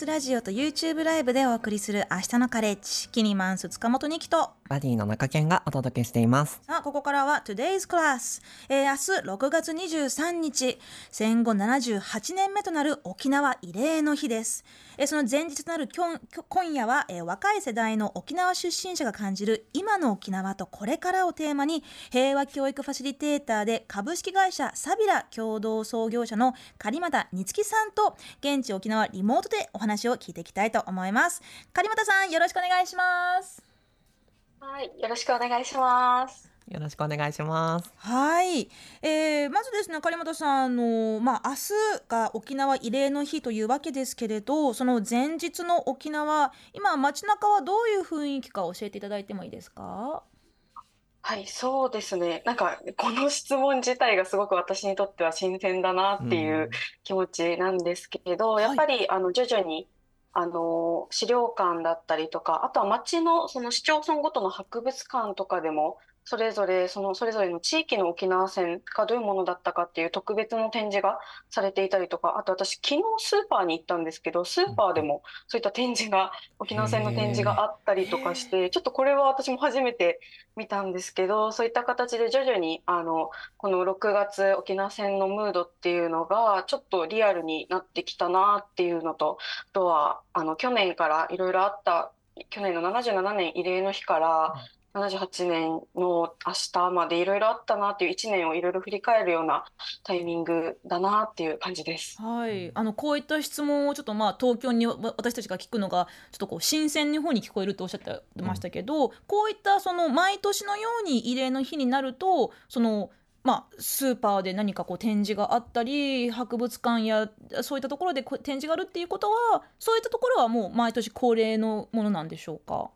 TBS ラジオと YouTube ライブでお送りする明日のカレッジキニマンス塚本二木とバディの中堅がお届けしています。さあここからは Today's Class、えー明日6月23日。戦後78年目となる沖縄慰霊の日です、えーその前日となるきょんきょ今夜は、えー若い世代の沖縄出身者が感じる今の沖縄とこれからをテーマに平和教育ファシリテーターで株式会社サビラ共同創業者の狩俣につきさんと現地沖縄リモートでお話を聞いていきたいと思います狩俣さんよろしくお願いしますはい、よろしくお願いします。よろしくお願いします。はい、えーまずですね狩本さんあの、まあ、明日が沖縄慰霊の日というわけですけれどその前日の沖縄今街中はどういう雰囲気か教えていただいてもいいですか？はい、そうですね。なんか、この質問自体がすごく私にとっては新鮮だなっていう気持ちなんですけど、はいやっぱり、あの、徐々に、あの、資料館だったりとか、あとは町の、その市町村ごとの博物館とかでも、それぞれ、その、それぞれの地域の沖縄戦がどういうものだったかっていう特別の展示がされていたりとか、あと私、昨日スーパーに行ったんですけど、スーパーでもそういった展示が、沖縄戦の展示があったりとかして、ちょっとこれは私も初めて見たんですけど、そういった形で徐々に、あの、この6月沖縄戦のムードっていうのが、ちょっとリアルになってきたなっていうのと、あとは、あの、去年からいろいろあった、去年の77年慰霊の日から、78年の明日までいろいろあったなっていう1年をいろいろ振り返るようなタイミングだなっていう感じです。はい、あのこういった質問をちょっとまあ東京に私たちが聞くのがちょっとこう新鮮な方に聞こえるとおっしゃってましたけど、こういったその毎年のように慰霊の日になるとそのまあ、スーパーで何かこう展示があったり博物館やそういったところで展示があるっていうことはそういったところはもう毎年恒例のものなんでしょうか？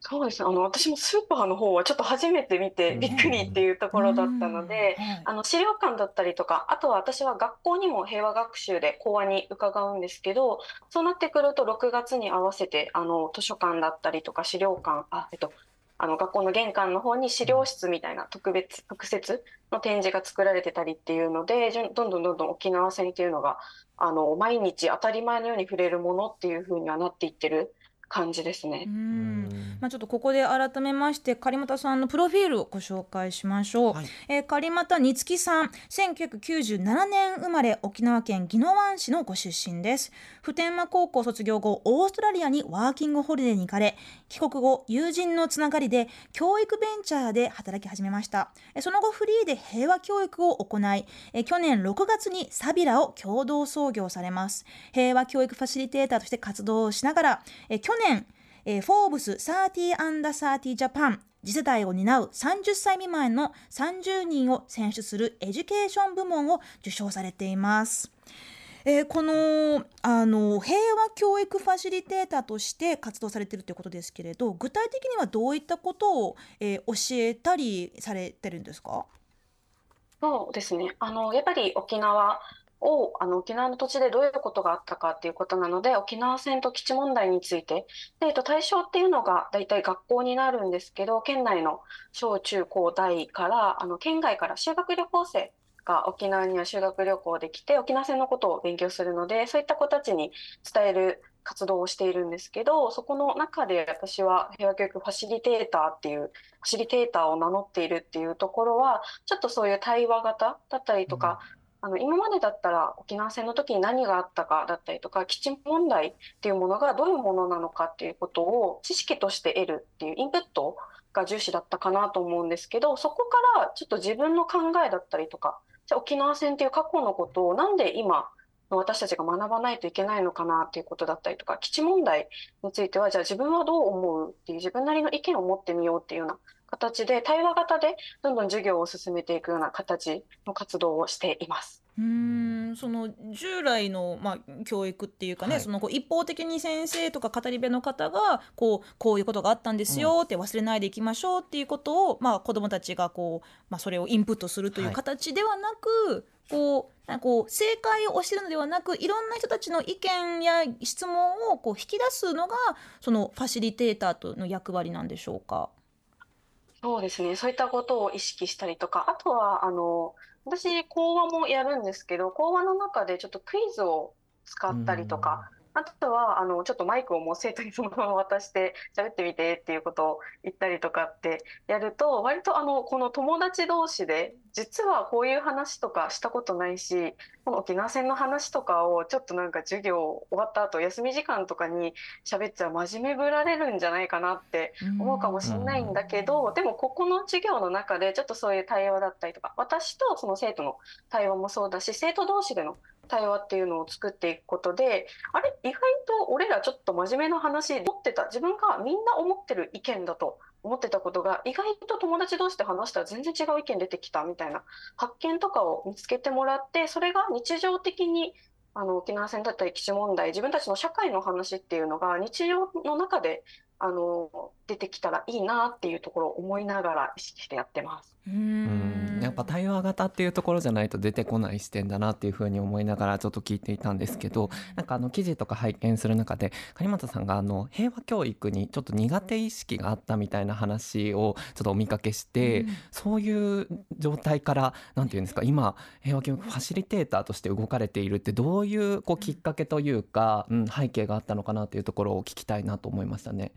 そうです。ね。あの、私もスーパーの方はちょっと初めて見てびっくりっていうところだったので、あの資料館だったりとか、あとは私は学校にも平和学習で講話に伺うんですけど、そうなってくると6月に合わせて、あの図書館だったりとか資料館、あ、えっと、あの学校の玄関の方に資料室みたいな特別、特設の展示が作られてたりっていうので、どんどんどんどん沖縄戦っていうのが、あの、毎日当たり前のように触れるものっていう風にはなっていってる感じですね。う。ん。まあ、ちょっとここで改めまして狩俣さんのプロフィールをご紹介しましょう、はい。えー狩俣につきさん1997年生まれ沖縄県宜野湾市のご出身です。普天間高校卒業後オーストラリアにワーキングホリデーに行かれ帰国後友人のつながりで教育ベンチャーで働き始めました。えーその後フリーで平和教育を行いえー去年6月にサビラを共同創業されます。平和教育ファシリテーターとして活動をしながらえー去年えーフォーブス30アンダー30ジャパン次世代を担う30歳未満の30人を選出するエデュケーション部門を受賞されています。えーこのあの平和教育ファシリテーターとして活動されてるということですけれど具体的にはどういったことを、えー教えたりされてるんですか？そうですね。あの、やっぱり沖縄を、あの、沖縄の土地でどういうことがあったかっていうことなので、沖縄戦と基地問題について、で、えっと、対象っていうのが大体学校になるんですけど、県内の小中高大から、あの、県外から修学旅行生が沖縄には修学旅行で来て、沖縄戦のことを勉強するので、そういった子たちに伝える活動をしているんですけど、そこの中で私は平和教育ファシリテーターっていう、ファシリテーターを名乗っているっていうところは、ちょっとそういう対話型だったりとか、あの、今までだったら沖縄戦の時に何があったかだったりとか、基地問題っていうものがどういうものなのかっていうことを知識として得るっていうインプットが重視だったかなと思うんですけど、そこからちょっと自分の考えだったりとか、じゃ沖縄戦っていう過去のことを何で今私たちが学ばないといけないのかなっていうことだったりとか、基地問題については、じゃあ自分はどう思うっていう自分なりの意見を持ってみようっていうような形で、対話型でどんどん授業を進めていくような形の活動をしています。うーんその従来の、まあ、教育っていうかね、はいそのこう一方的に先生とか語り部の方がこうこういうことがあったんですよって忘れないでいきましょうっていうことを、まあ、子どもたちがこう、まあ、それをインプットするというはい形ではなく、こうなんかこう正解を教えるのではなくいろんな人たちの意見や質問をこう引き出すのがそのファシリテーターとの役割なんでしょうか？そうですね。そういったことを意識したりとか、あとは、あの、私、講話もやるんですけど、講話の中でちょっとクイズを使ったりとか、あとはあのちょっとマイクをもう生徒にそのまま渡して喋ってみてっていうことを言ったりとかってやると割とあのこの友達同士で実はこういう話とかしたことないしこの沖縄戦の話とかをちょっとなんか授業終わった後休み時間とかに喋っちゃ真面目ぶられるんじゃないかなって思うかもしれないんだけどでもここの授業の中でちょっとそういう対話だったりとか私とその生徒の対話もそうだし生徒同士での対話っていうのを作っていくことであれ？意外と俺らちょっと真面目な話持ってた。自分がみんな思ってる意見だと思ってたことが意外と友達同士で話したら全然違う意見出てきたみたいな発見とかを見つけてもらってそれが日常的にあの沖縄戦だったり基地問題自分たちの社会の話っていうのが日常の中であの出てきたらいいなっていうところを思いながら意識してやってます。うん。やっぱ対話型っていうところじゃないと出てこない視点だなっていうふうに思いながらちょっと聞いていたんですけどなんかあの記事とか拝見する中で狩俣さんがあの平和教育にちょっと苦手意識があったみたいな話をちょっとお見かけして、うん。そういう状態からなんていうんですか今平和教育ファシリテーターとして動かれているってどういうこうきっかけというか、うん、背景があったのかなっていうところを聞きたいなと思いましたね。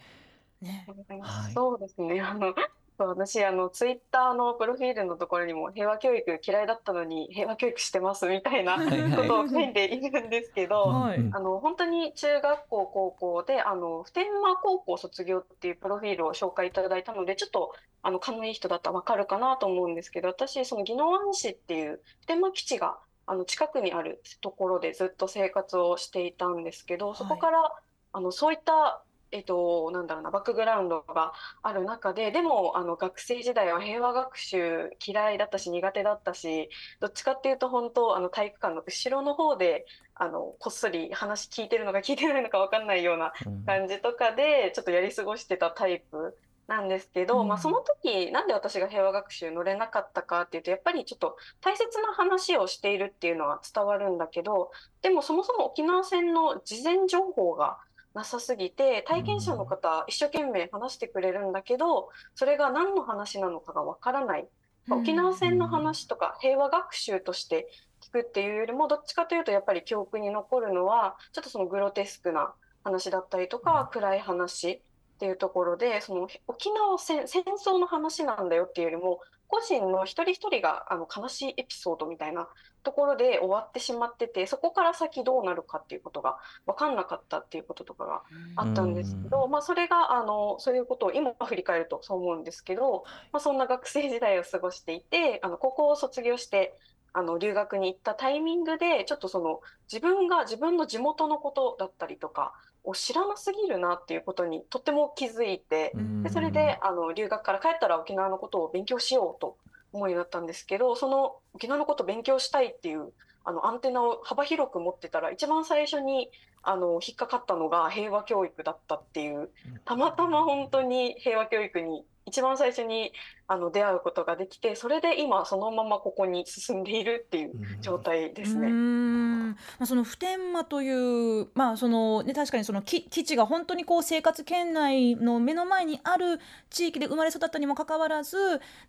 ね。はい。そうですね。あの、そう私、あの、ツイッターのプロフィールのところにも、平和教育嫌いだったのに、平和教育してますみたいなはいはい。ことを書いているんですけど、はい。うん。あの、本当に中学校、高校で、あの、普天間高校卒業っていうプロフィールを紹介いただいたので、ちょっと、あの、勘のいい人だったらわかるかなと思うんですけど、私、その宜野湾市っていう普天間基地が、あの、近くにあるところでずっと生活をしていたんですけど、そこから、あの、そういった、えっと、なんだろうな、バックグラウンドがある中で、でも、あの、学生時代は平和学習嫌いだったし、苦手だったし、どっちかっていうと、本当、あの、体育館の後ろの方で、あの、こっそり話聞いてるのか聞いてないのか分かんないようなうん。感じとかで、ちょっとやり過ごしてたタイプなんですけど、うん。まあ、その時、なんで私が平和学習乗れなかったかっていうと、やっぱりちょっと大切な話をしているっていうのは伝わるんだけど、でもそもそも沖縄戦の事前情報がなさすぎて、体験者の方、一生懸命話してくれるんだけど、それが何の話なのかがわからない。沖縄戦の話とか平和学習として聞くっていうよりも、どっちかというとやっぱり記憶に残るのは、ちょっとそのグロテスクな話だったりとか、暗い話っていうところで、その沖縄戦、戦争の話なんだよっていうよりも、個人の一人一人があの悲しいエピソードみたいなところで終わってしまってて、そこから先どうなるかっていうことが分かんなかったっていうこととかがあったんですけど、まあ、それがあのそういうことを今振り返るとそう思うんですけど、まあ、そんな学生時代を過ごしていてあの高校を卒業してあの留学に行ったタイミングでちょっとその自分が自分の地元のことだったりとかを知らなすぎるなっていうことにとっても気づいてうん。でそれであの留学から帰ったら沖縄のことを勉強しようと思うようになったんですけどその沖縄のことを勉強したいっていうあのアンテナを幅広く持ってたら一番最初にあの引っかかったのが平和教育だったっていうたまたま本当に平和教育に一番最初にあの出会うことができてそれで今そのままここに進んでいるっていう状態ですね。んまあ、その普天間という、まあそのね、確かにその基基地が本当にこう生活圏内の目の前にある地域で生まれ育ったにもかかわらず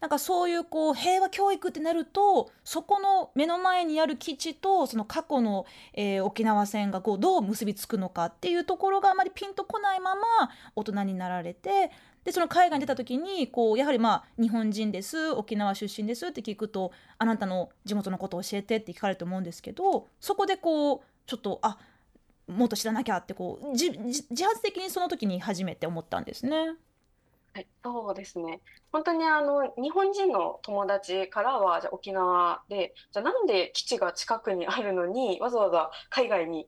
なんかそういうこう平和教育ってなるとそこの目の前にある基地とその過去の、えー沖縄戦がこうどう結びつくのかっていうところがあまりピンとこないまま大人になられてでその海外に出た時にこうやはりまあ日本人です沖縄出身ですって聞くとあなたの地元のことを教えてって聞かれると思うんですけどそこでこうちょっとあもっと知らなきゃってこう自発的にその時に初めて思ったんですね。はい、そうですね。本当にあの日本人の友達からはじゃ沖縄でじゃなんで基地が近くにあるのにわざわざ海外に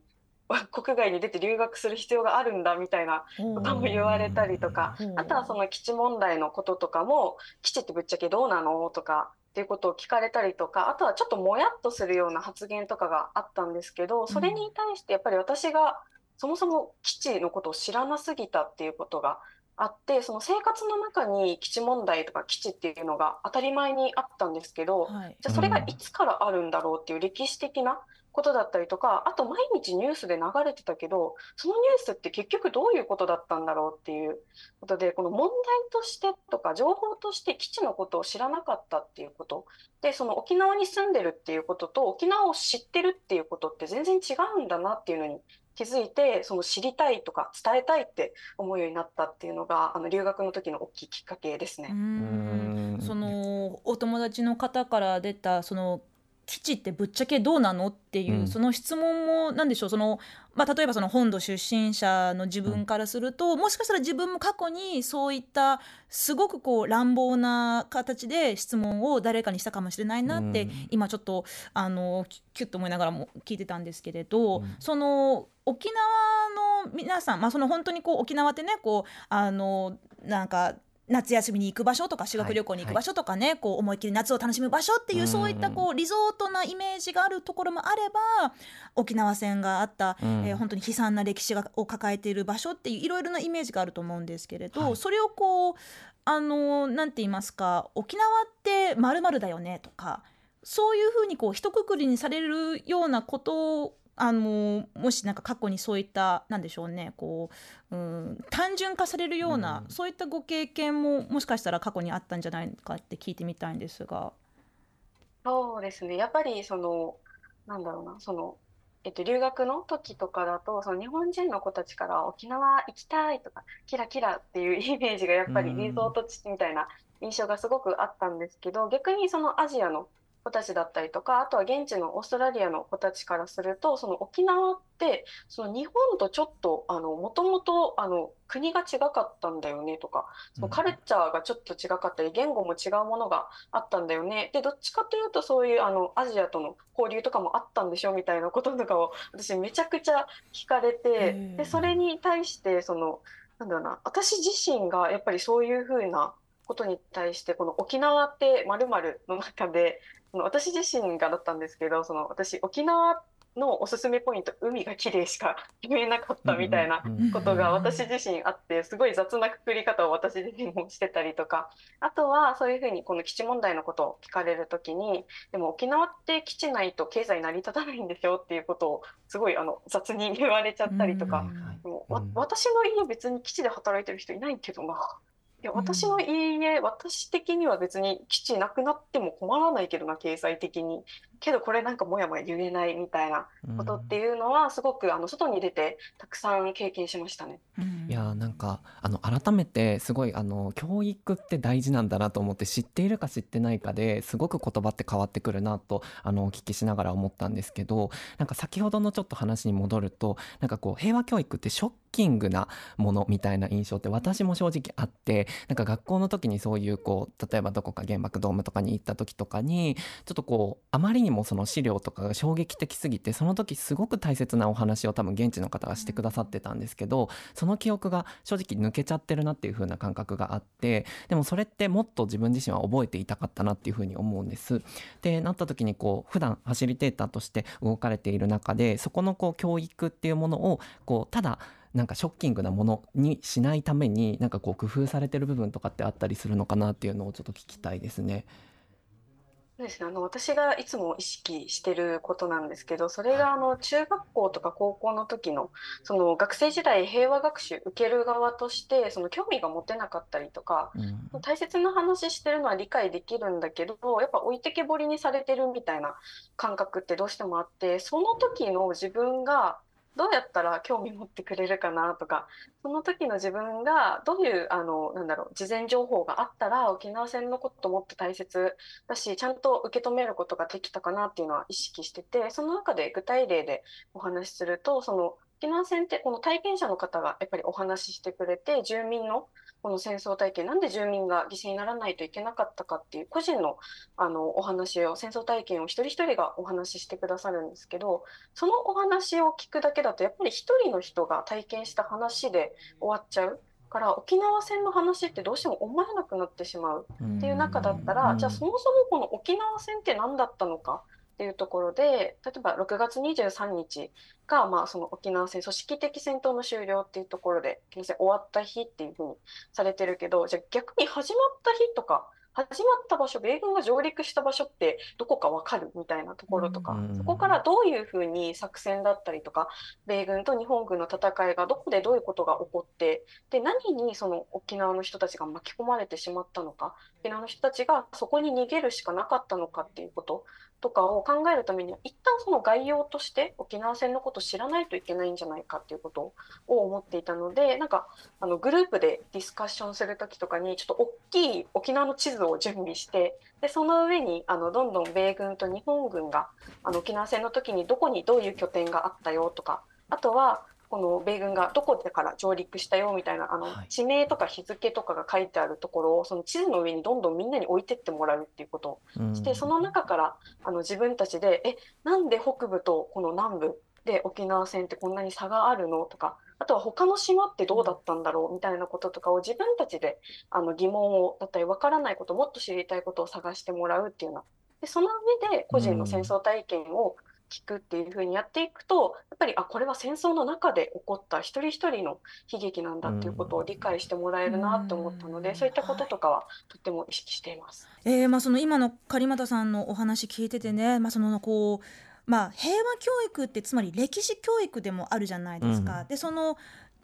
国外に出て留学する必要があるんだみたいなことも言われたりとかうん。あとはその基地問題のこととかも基地ってぶっちゃけどうなのとかっていうことを聞かれたりとかあとはちょっともやっとするような発言とかがあったんですけどそれに対してやっぱり私がそもそも基地のことを知らなすぎたっていうことがあってその生活の中に基地問題とか基地っていうのが当たり前にあったんですけどはい。じゃあそれがいつからあるんだろうっていう歴史的なことだったりとか、あと毎日ニュースで流れてたけど、そのニュースって結局どういうことだったんだろうっていうことで、この問題としてとか情報として基地のことを知らなかったっていうこと。で、その沖縄に住んでるっていうことと沖縄を知ってるっていうことって全然違うんだなっていうのに気づいてその知りたいとか伝えたいって思うようになったっていうのがあの留学の時の大きいきっかけですね。うんそのお友達の方から出たその基地ってぶっちゃけどうなの？っていう、うん。その質問も何でしょう？その、まあ、例えばその本土出身者の自分からすると、もしかしたら自分も過去にそういったすごくこう乱暴な形で質問を誰かにしたかもしれないなって、うん。今ちょっとあのキュッと思いながらも聞いてたんですけれど、うん。その沖縄の皆さん、まあ、その本当にこう沖縄ってねこうあのなんか夏休みに行く場所とか修学旅行に行く場所とかね、こう思いっきり夏を楽しむ場所っていう、うん。そういったこうリゾートなイメージがあるところもあれば沖縄戦があった、うん。えー本当に悲惨な歴史がを抱えている場所っていういろいろなイメージがあると思うんですけれど、はい。それをこうあのなんて言いますか沖縄ってまるだよねとかそういうふうにこう一括りにされるようなことをあのもしなんか過去にそういったなんでしょうねこう、うん、単純化されるような、うんそういったご経験ももしかしたら過去にあったんじゃないかって聞いてみたいんですが。そうですね。やっぱりその、なんだろうな、その、えっと、留学の時とかだと、その日本人の子たちから沖縄行きたいとか、キラキラっていうイメージがやっぱりうんリゾート地みたいな印象がすごくあったんですけど、逆にそのアジアの子たちだったりとか、あとは現地のオーストラリアの子たちからすると、その沖縄って、その日本とちょっと、あの、もともと、あの、国が違かったんだよねとか、そのカルチャーがちょっと違かったり、言語も違うものがあったんだよね。で、どっちかというと、そういうあのアジアとの交流とかもあったんでしょみたいなこととかを私めちゃくちゃ聞かれへて、ーで、それに対して、その、なんだろうな、私自身がやっぱりそういうふうなことに対して、この沖縄って〇〇の中で、その私自身がだったんですけど、その私、沖縄のおすすめポイント、海が綺麗しか 決めなかったみたいなことが私自身あって、すごい雑なくくり方を私自身もしてたりとか、あとはそういうふうにこの基地問題のことを聞かれるときに、でも沖縄って基地ないと経済成り立たないんですよっていうことをすごいあの雑に言われちゃったりとか、もう私の家別に基地で働いてる人いないけどな。いやうん私の家、私的には別に基地なくなっても困らないけどな、経済的に。けどこれなんかもやもや言えないみたいなことっていうのはすごくあの外に出てたくさん経験しましたね。うんいやなんかあの改めてすごいあの教育って大事なんだなと思って知っているか知ってないかですごく言葉って変わってくるなとあのお聞きしながら思ったんですけどなんか先ほどのちょっと話に戻るとなんかこう平和教育ってショッキングなものみたいな印象って私も正直あってなんか学校の時にそういうこう例えばどこか原爆ドームとかに行った時とかにちょっとこうあまりにもその資料とかが衝撃的すぎてその時すごく大切なお話を多分現地の方がしてくださってたんですけどその記憶が正直抜けちゃってるなっていう風な感覚があってでもそれってもっと自分自身は覚えていたかったなっていう風に思うんです。でなった時にこう普段ファシリテーターとして動かれている中でそこのこう教育っていうものをこうただなんかショッキングなものにしないためになんかこう工夫されてる部分とかってあったりするのかなっていうのをちょっと聞きたいですね。そうですね、あの私がいつも意識してることなんですけど、それがあの中学校とか高校の時のその学生時代平和学習受ける側としてその興味が持てなかったりとか、うん。大切な話してるのは理解できるんだけど、やっぱ置いてけぼりにされてるみたいな感覚ってどうしてもあって、その時の自分がどうやったら興味持ってくれるかなとか、その時の自分がどういう、あの、なんだろう、事前情報があったら沖縄戦のこともっと大切だし、ちゃんと受け止めることができたかなっていうのは意識してて、その中で具体例でお話しすると、その沖縄戦ってこの体験者の方がやっぱりお話ししてくれて、住民のこの戦争体験、なんで住民が犠牲にならないといけなかったかっていう個人の、あのお話を、戦争体験を一人一人がお話ししてくださるんですけど、そのお話を聞くだけだと、やっぱり一人の人が体験した話で終わっちゃう。から、沖縄戦の話ってどうしても思えなくなってしまうっていう中だったら、うん。じゃあそもそもこの沖縄戦って何だったのかっていうところで、例えば6月23日が、まあ、その沖縄戦、組織的戦闘の終了っていうところで、戦終わった日っていうふうにされてるけど、じゃあ逆に始まった日とか、始まった場所、米軍が上陸した場所ってどこかわかるみたいなところとかうん、そこからどういうふうに作戦だったりとか、米軍と日本軍の戦いがどこでどういうことが起こって、で、何にその沖縄の人たちが巻き込まれてしまったのか、沖縄の人たちがそこに逃げるしかなかったのかっていうこととかを考えるためには一旦その概要として沖縄戦のことを知らないといけないんじゃないかっていうことを思っていたのでなんかあのグループでディスカッションする時とかにちょっと大きい沖縄の地図を準備してでその上にあのどんどん米軍と日本軍があの沖縄戦の時にどこにどういう拠点があったよとかあとはこの米軍がどこでから上陸したよみたいなあの、地名とか日付とかが書いてあるところをその地図の上にどんどんみんなに置いてってもらうっていうこと。をして、その中からあの自分たちでえなんで北部とこの南部で沖縄戦ってこんなに差があるのとかあとは他の島ってどうだったんだろうみたいなこととかを自分たちであの疑問をだったり分からないこともっと知りたいことを探してもらうっていうような。でその上で個人の戦争体験を聞くっていうふうにやっていくとやっぱりあこれは戦争の中で起こった一人一人の悲劇なんだっていうことを理解してもらえるなと思ったので、そういったこととかはとっても意識しています。えー、まあその今の狩俣さんのお話聞いててね、まあそのこうまあ平和教育ってつまり歴史教育でもあるじゃないですか。うん、でその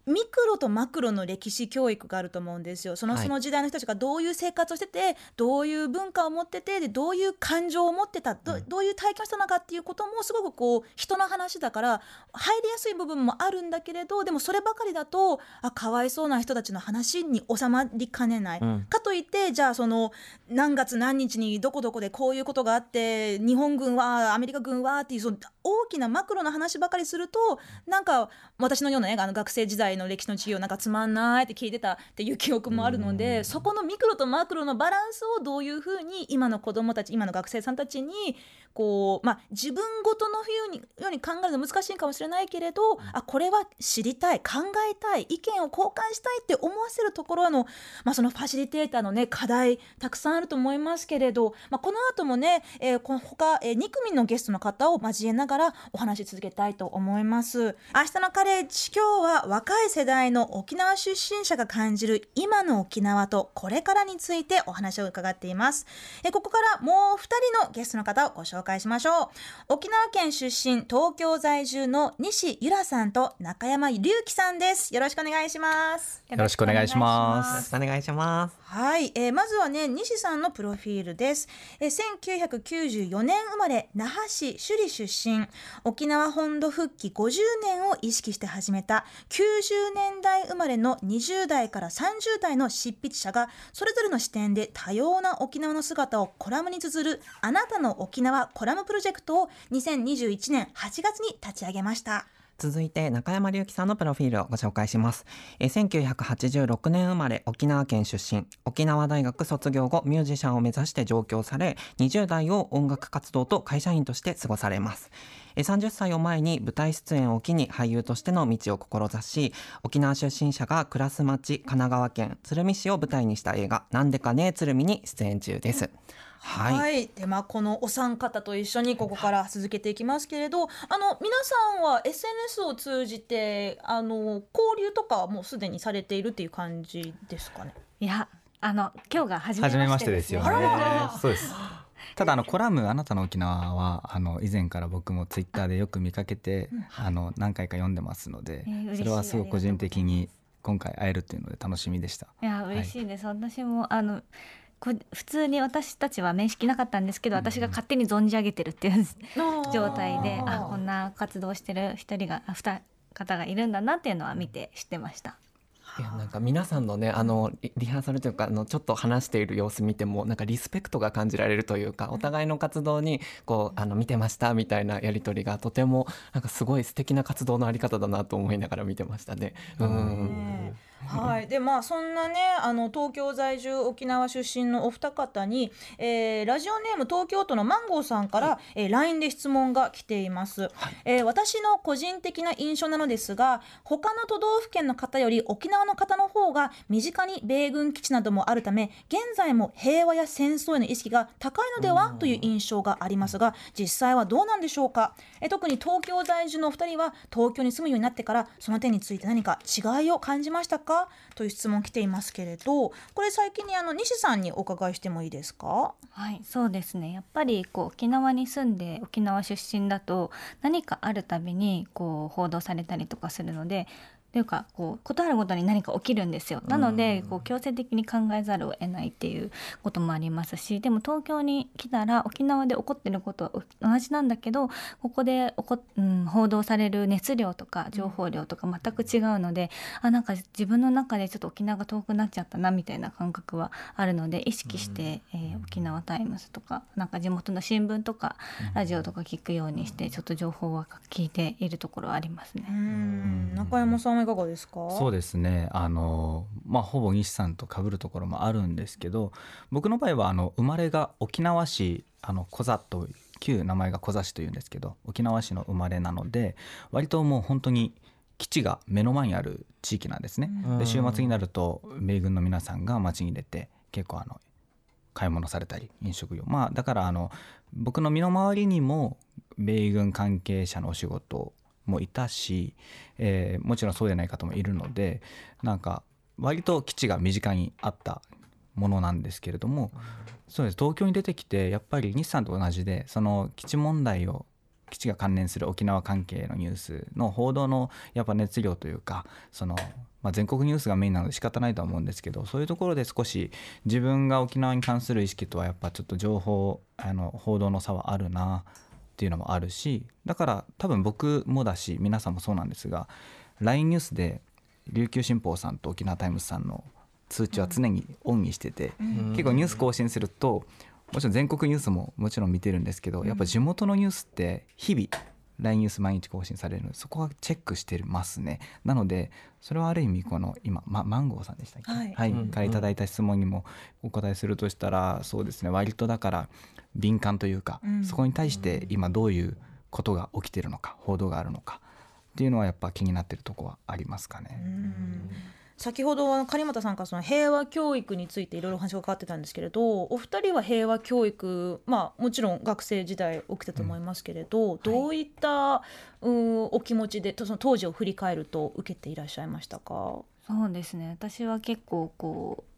ミクロとマクロの歴史教育があると思うんですよ。そのその時代の人たちがどういう生活をしててどういう文化を持っててでどういう感情を持ってたどどういう体験をしたのかっていうこともすごくこう人の話だから入りやすい部分もあるんだけれどでもそればかりだとあかわいそうな人たちの話に収まりかねない、うん、かといってじゃあその何月何日にどこどこでこういうことがあって日本軍はアメリカ軍はっていうその大きなマクロな話ばかりするとなんか私のような、ね、あの学生時代の歴史の授業なんかつまんないって聞いてたっていう記憶もあるのでそこのミクロとマクロのバランスをどういうふうに今の子どもたち今の学生さんたちにこう、まあ、自分ごとのようにように考えるの難しいかもしれないけれどあこれは知りたい考えたい意見を交換したいって思わせるところの,、まあそのファシリテーターの、ね、課題たくさんあると思いますけれど、まあ、この後もね、えー、この他、えー、2組のゲストの方を交えながらお話し続けたいと思います。明日のカレッジ今日は若い世代の沖縄出身者が感じる今の沖縄とこれからについてお話を伺っています。えー、ここからもう2人のゲストの方をご紹介紹介しましょう。沖縄県出身東京在住の西由良さんと中山隆樹さんです。よろしくお願いします。よろしくお願いします。よろしくお願いします。はい、えー、まずはね西さんのプロフィールです、えー、1994年生まれ那覇市首里出身。沖縄本土復帰50年を意識して始めた90年代生まれの20代から30代の執筆者がそれぞれの視点で多様な沖縄の姿をコラムに綴るあなたの沖縄コラムプロジェクトを2021年8月に立ち上げました。続いて中山隆樹さんのプロフィールをご紹介します。え1986年生まれ沖縄県出身、沖縄大学卒業後ミュージシャンを目指して上京され、20代を音楽活動と会社員として過ごされます。30歳を前に舞台出演を機に俳優としての道を志し沖縄出身者が暮らす町神奈川県鶴見市を舞台にした映画「なんでかね鶴見」に出演中です。はい、はい、でまあこのお三方と一緒にここから続けていきますけれど、あの皆さんは SNS を通じてあの交流とかもうすでにされているっていう感じですかね？いやあの今日が初めましてですよね。そうです。ただあのコラム「あなたの沖縄は」あの以前から僕もツイッターでよく見かけて、あの何回か読んでますので、それはすごく個人的に今回会えるっていうので楽しみでした。いや嬉しいです、はい、私もあの普通に私たちは面識なかったんですけど私が勝手に存じ上げてるっていう 状態であこんな活動してる一人が二方がいるんだなっていうのは見て知ってました。いやなんか皆さんのねあのリハーサルというかあのちょっと話している様子見てもなんかリスペクトが感じられるというかお互いの活動にこうあの見てましたみたいなやり取りがとてもなんかすごい素敵な活動のあり方だなと思いながら見てましたね。うんはい、でまあそんなねあの東京在住沖縄出身のお二方に、えー、ラジオネーム東京都のマンゴーさんから、はい、えー、LINE で質問が来ています、はい、えー、私の個人的な印象なのですが他の都道府県の方より沖縄の方の方が身近に米軍基地などもあるため現在も平和や戦争への意識が高いのでは？という印象がありますが実際はどうなんでしょうか、え特に東京在住のお二人は東京に住むようになってからその点について何か違いを感じましたか？かという質問来ていますけれどこれ最近にあの西さんにお伺いしてもいいですか？はいそうですね。やっぱりこう沖縄に住んで沖縄出身だと何かあるたびにこう報道されたりとかするのでというかこうことあるごとに何か起きるんですよ。なのでこう強制的に考えざるを得ないっていうこともありますしでも東京に来たら沖縄で起こってることは同じなんだけどここで起こ、うん、報道される熱量とか情報量とか全く違うのであなんか自分の中でちょっと沖縄が遠くなっちゃったなみたいな感覚はあるので意識して、えー、沖縄タイムズとかなんか地元の新聞とかラジオとか聞くようにしてちょっと情報は聞いているところはありますね。中山さんいかがですか？そうですね。あの、まあ、ほぼ西さんと被るところもあるんですけど僕の場合はあの生まれが沖縄市あのコザと旧名前がコザ市というんですけど沖縄市の生まれなので割ともう本当に基地が目の前にある地域なんですね。で週末になると米軍の皆さんが街に出て結構あの買い物されたり飲食業。まあだからあの僕の身の回りにも米軍関係者のお仕事もいたし、えー、もちろんそうじゃない方もいるのでなんか割と基地が身近にあったものなんですけれども、そうです。東京に出てきてやっぱり日産と同じでその基地問題を基地が関連する沖縄関係のニュースの報道のやっぱ熱量というかその、まあ、全国ニュースがメインなので仕方ないとは思うんですけどそういうところで少し自分が沖縄に関する意識とはやっぱちょっと情報あの報道の差はあるなっていうのもあるしだから多分僕もだし皆さんもそうなんですが LINE ニュースで琉球新報さんと沖縄タイムズさんの通知は常にオンにしてて、うん、結構ニュース更新するともちろん全国ニュースももちろん見てるんですけど、やっぱ地元のニュースって日々 LINE ニュース毎日更新されるそこはチェックしてますね。なのでそれはある意味この今、ま、マンゴーさんでしたっけ、はい、はい、からいただいた質問にもお答えするとしたらそうですね。割とだから敏感というか、うん、そこに対して今どういうことが起きてるのか報道があるのかっていうのはやっぱ気になってるとこはありますかね。先ほど狩俣さんからその平和教育についていろいろ話がかかってたんですけれどお二人は平和教育まあもちろん学生時代起きたと思いますけれど、うん、どういった、うん、お気持ちでその当時を振り返ると受けていらっしゃいましたか？そうですね。私は結構こう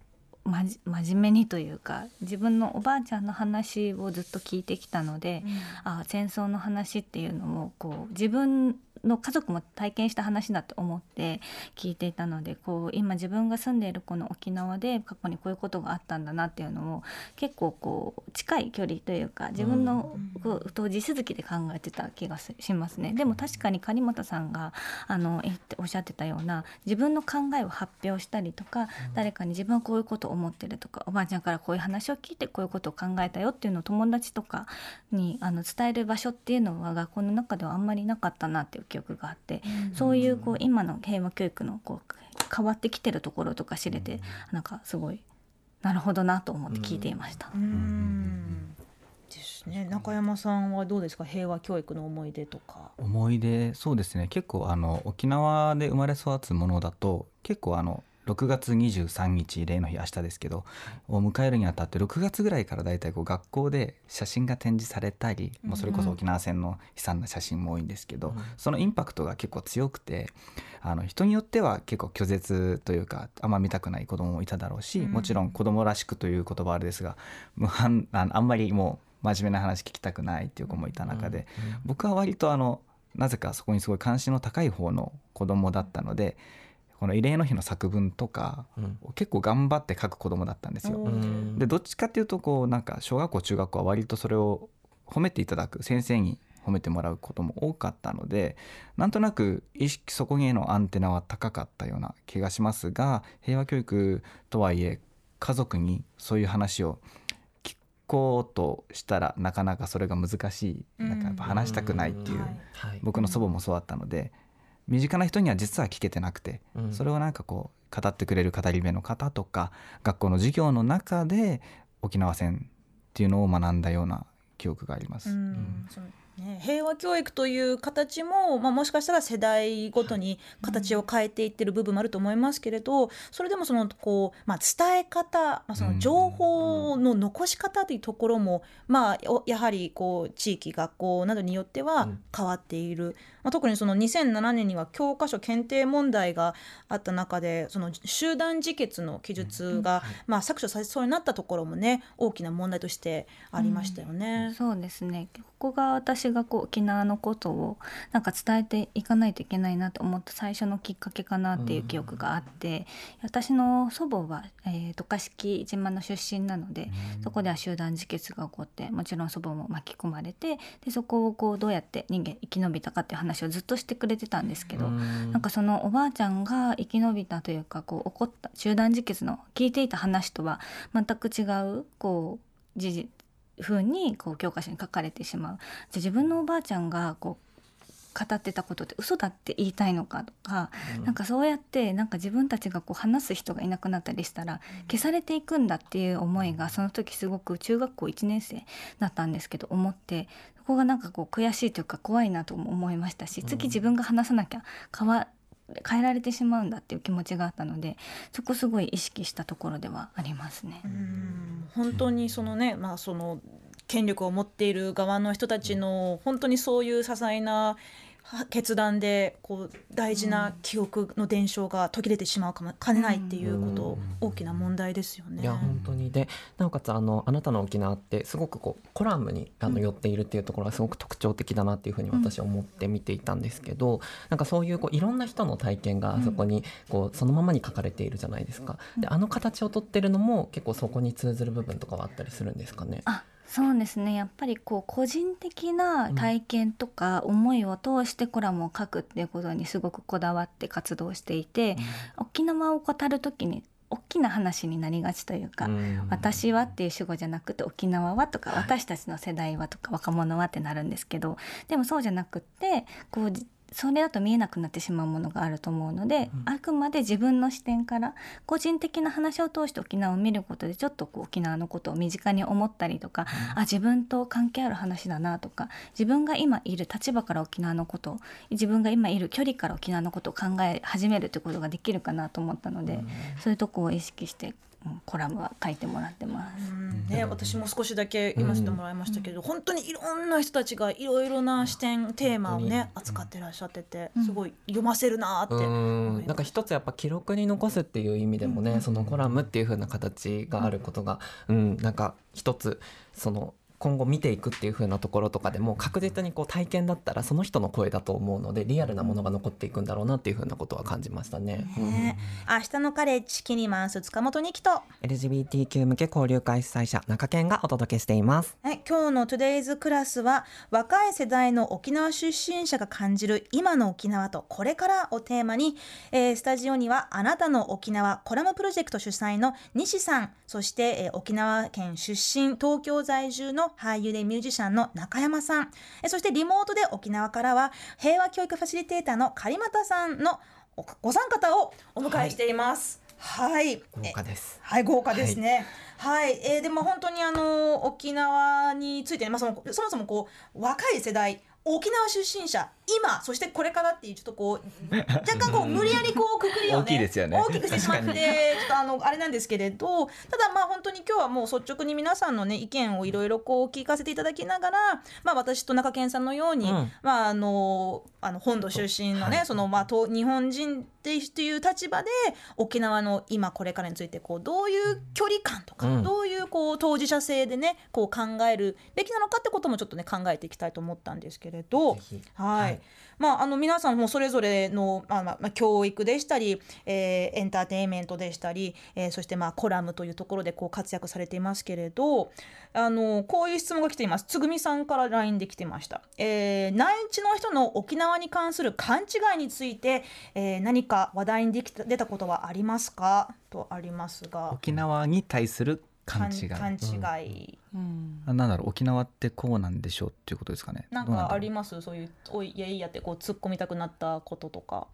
まじ真面目にというか自分のおばあちゃんの話をずっと聞いてきたので、うん、あ戦争の話っていうのもこう自分の家族も体験した話だと思って聞いていたのでこう今自分が住んでいるこの沖縄で過去にこういうことがあったんだなっていうのを結構こう近い距離というか自分のこうと地続きで考えてた気がしますね。でも確かに狩本さんがあのおっしゃってたような自分の考えを発表したりとか誰かに自分はこういうことを思ってるとかおばあちゃんからこういう話を聞いてこういうことを考えたよっていうのを友達とかにあの伝える場所っていうのは学校の中ではあんまりなかったなっていう記憶があって、そういうこう今の平和教育のこう変わってきてるところとか知れて、なんかすごいなるほどなと思って聞いていました。ですね。中山さんはどうですか？平和教育の思い出とか。思い出そうですね結構あの沖縄で生まれ育つものだと結構あの6月23日例の日明日ですけど、を迎えるにあたって6月ぐらいから大体こう学校で写真が展示されたり、もうそれこそ沖縄戦の悲惨な写真も多いんですけど、そのインパクトが結構強くてあの人によっては結構拒絶というかあんま見たくない子供もいただろうし、もちろん子供らしくという言葉はあれですが無反ああんまりもう真面目な話聞きたくないっていう子もいた中で、僕は割とあのなぜかそこにすごい関心の高い方の子供だったので。この慰霊の日の作文とか、うん、結構頑張って書く子供だったんですよ。でどっちかっていうとこうなんか小学校中学校は割とそれを褒めていただく先生に褒めてもらうことも多かったのでなんとなく意識そこへのアンテナは高かったような気がしますが平和教育とはいえ家族にそういう話を聞こうとしたらなかなかそれが難しい。なんかやっぱ話したくないっていう僕の祖母もそうだったので身近な人には実は聞けてなくて、うん、それをなんかこう語ってくれる語り部の方とか学校の授業の中で沖縄戦っていうのを学んだような記憶があります。うん、ね、平和教育という形も、まあ、もしかしたら世代ごとに形を変えていってる部分もあると思いますけれどそれでもそのこう、まあ、伝え方、まあ、その情報の残し方というところも、まあ、やはりこう地域学校などによっては変わっている、まあ、特にその2007年には教科書検定問題があった中でその集団自決の記述が、まあ、削除されそうになったところもね大きな問題としてありましたよね。うん、そうですね。ここが私私がこう沖縄のことをなんか伝えていかないといけないなと思った最初のきっかけかなっていう記憶があって、私の祖母は、えー、渡嘉敷島の出身なので、そこでは集団自決が起こってもちろん祖母も巻き込まれてでそこをこうどうやって人間生き延びたかっていう話をずっとしてくれてたんですけど、なんかそのおばあちゃんが生き延びたというかこう起こった集団自決の聞いていた話とは全く違うこう事実風にこう教科書に書かれてしまう。じゃ自分のおばあちゃんがこう語ってたことって嘘だって言いたいのかとか、うん、なんかそうやってなんか自分たちがこう話す人がいなくなったりしたら消されていくんだっていう思いがその時すごく中学校1年生だったんですけど思ってそこがなんかこう悔しいというか怖いなとも思いましたし次自分が話さなきゃ変わ変えられてしまうんだっていう気持ちがあったのでそこすごい意識したところではありますね。本当にそのね、まあ、その権力を持っている側の人たちの本当にそういう些細な決断でこう大事な記憶の伝承が途切れてしまうかもかねないっていうこと、大きな問題ですよね。いや本当にでなおかつあのあなたの沖縄ってすごくこうコラムにあの寄っているっていうところがすごく特徴的だなっていうふうに私は思って見ていたんですけど、うん、なんかそういうこういろんな人の体験があそこにこうそのままに書かれているじゃないですか。であの形をとってるのも結構そこに通ずる部分とかはあったりするんですかね？あそうですね。やっぱりこう個人的な体験とか思いを通してコラムを書くっていうことにすごくこだわって活動していて、うん、沖縄を語る時に大きな話になりがちというか「うん、私は」っていう主語じゃなくて「沖縄は」とか、私たちの世代は」とか「若者は」ってなるんですけどでもそうじゃなくってこうそれだと見えなくなってしまうものがあると思うので、うん、あくまで自分の視点から個人的な話を通して沖縄を見ることでちょっとこう沖縄のことを身近に思ったりとか、うん、あ自分と関係ある話だなとか自分が今いる立場から沖縄のこと自分が今いる距離から沖縄のことを考え始めるということができるかなと思ったので、うん、そういうとこを意識してコラムは書いてもらってます。ね、私も少しだけ読ませてもらいましたけど、本当にいろんな人たちがいろいろな視点テーマをね扱ってらっしゃってて、すごい読ませるなってなんか一つやっぱ記録に残すっていう意味でもね、そのコラムっていう風な形があることが、うん、なんか一つその今後見ていくっていう風なところとかでも確実にこう体験だったらその人の声だと思うのでリアルなものが残っていくんだろうなっていう風なことは感じましたね。ねうん、明日のカレッジキニマンス塚本にきと LGBTQ 向け交流会主催者中堅がお届けしています。はい、今日の Today's Class は若い世代の沖縄出身者が感じる今の沖縄とこれからをテーマに、えー、スタジオにはあなたの沖縄コラムプロジェクト主催の西さんそして、えー、沖縄県出身東京在住の俳優でミュージシャンの中山さん、そしてリモートで沖縄からは平和教育ファシリテーターの狩俣さんのご参方をお迎えしています。はい、豪華です。はい、豪華ですね。はい、はい、えー、でも本当にあの沖縄について、ね、まあそのそもそもこう若い世代沖縄出身者今そしてこれからっていうちょっとこう若干こう無理やりこうくくりを、ね、大きいですよね。大きくしてしまってちょっとあのあれなんですけれどただまあ本当に今日はもう率直に皆さんのね意見をいろいろこう聞かせていただきながらまあ私と中堅さんのように、うん、まああのあの本土出身のね、はい、そのまあ日本人っていう立場で沖縄の今これからについてこうどういう距離感とか、うん、どういうこう当事者性でねこう考えるべきなのかってこともちょっとね考えていきたいと思ったんですけれど、はい、はい、まああの皆さんもそれぞれの、まあまあ、教育でしたり、えー、エンターテインメントでしたり、えー、そしてまあコラムというところでこう活躍されていますけれどあのこういう質問が来ています。つぐみさんから LINE で来てました、えー、内地の人の沖縄に関する勘違いについて、えー、何か話題にできた出たことはありますか？とありますが。沖縄に対する勘違い。勘違い、うん、なんだろう沖縄ってこうなんでしょうっていうことですかね。なんかあります？そういう「おいいやいや」ってこう突っ込みたくなったこととか。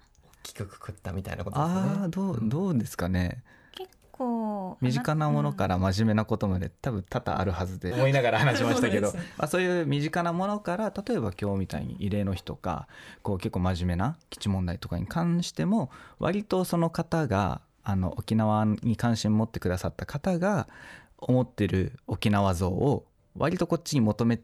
大きくくくったみたいなことですね。ああどうどうですかね。結構身近なものから真面目なことまで多分多々あるはずで。思いながら話しましたけど。そう,、まあ、そういう身近なものから例えば今日みたいに慰霊の日とかこう結構真面目な基地問題とかに関しても割とその方があの沖縄に関心持ってくださった方が思ってる沖縄像を割とこっちに求め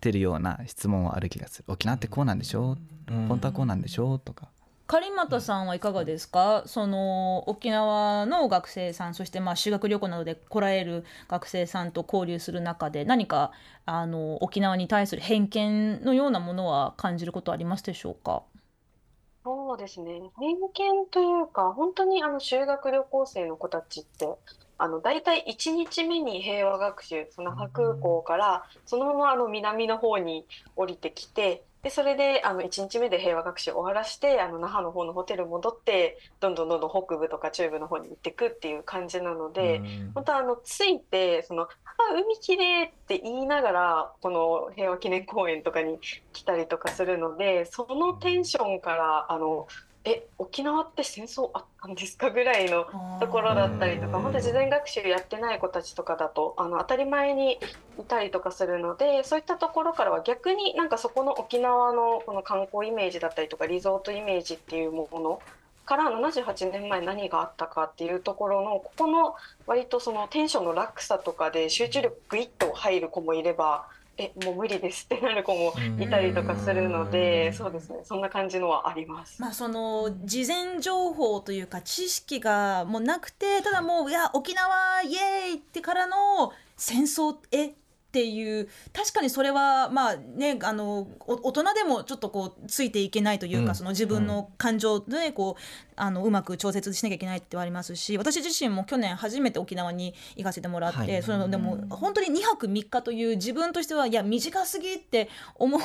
てるような質問はある気がする。沖縄ってこうなんでしょう、うん、本当はこうなんでしょう？とか。狩俣さん。はいかがですか、その沖縄の学生さん。そしてまあ修学旅行などで来られる学生さん。と交流する中で何かあの沖縄に対する偏見のようなものは感じることありますでしょうかそうですね。偏見というか、本当にあの修学旅行生の子たちって、あの大体1日目に平和学習、その那覇空港からそのままあの南の方に降りてきて、でそれであの1日目で平和学習を終わらしてあの那覇の方のホテル戻ってどんどんどんどん北部とか中部の方に行っていくっていう感じなので、本当あの着いてその「あ海きれい」って言いながらこの平和記念公園とかに来たりとかするのでそのテンションからあのえ沖縄って戦争あったんですかぐらいのところだったりとか本当事前学習やってない子たちとかだとあの当たり前にいたりとかするのでそういったところからは逆になんかそこの沖縄のこの観光イメージだったりとかリゾートイメージっていうものから78年前何があったかっていうところのここの割とそのテンションの落差とかで集中力グイッと入る子もいればえもう無理です。ってなる子もいたりとかするのでそうですね。そんな感じのはあります。まあその事前情報というか知識がもうなくてただもういや沖縄イエーイってからの戦争えっていう確かにそれはまあねあの大人でもちょっとこうついていけないというか、うん、その自分の感情で、ね、こうあのうまく調節しなきゃいけないってありますし私自身も去年初めて沖縄に行かせてもらって、はい、そのでも本当に2泊3日という自分としてはいや短すぎって思う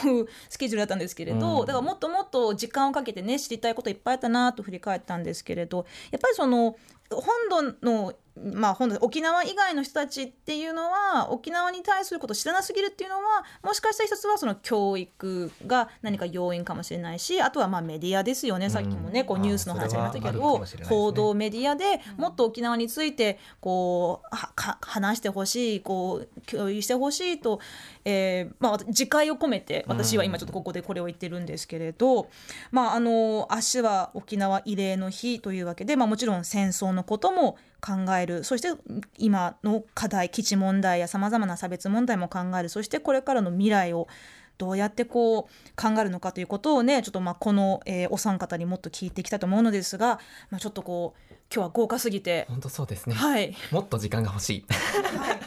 スケジュールだったんですけれど、うん、だからもっともっと時間をかけてね知りたいこといっぱいあったなと振り返ったんですけれどやっぱりその本土のまあ、本土沖縄以外の人たちっていうのは沖縄に対することを知らなすぎるっていうのはもしかしたら一つはその教育が何か要因かもしれないしあとはまあメディアですよね、さっきもねこうニュースの話ありましたけど、ね、報道メディアでもっと沖縄についてこう話してほしいこう共有してほしいと、えーまあ、自戒を込めて私は今ちょっとここでこれを言ってるんですけれど、まあ、あの明日は沖縄慰霊の日というわけで、まあ、もちろん戦争のことも考える。そして今の課題基地問題やさまざまな差別問題も考える。そしてこれからの未来をどうやってこう考えるのかということをねちょっとまあこの、えー、お三方にもっと聞いていきたいと思うのですが、まあ、ちょっとこう今日は豪華すぎて。本当そうですね、はい、もっと時間が欲しい。はい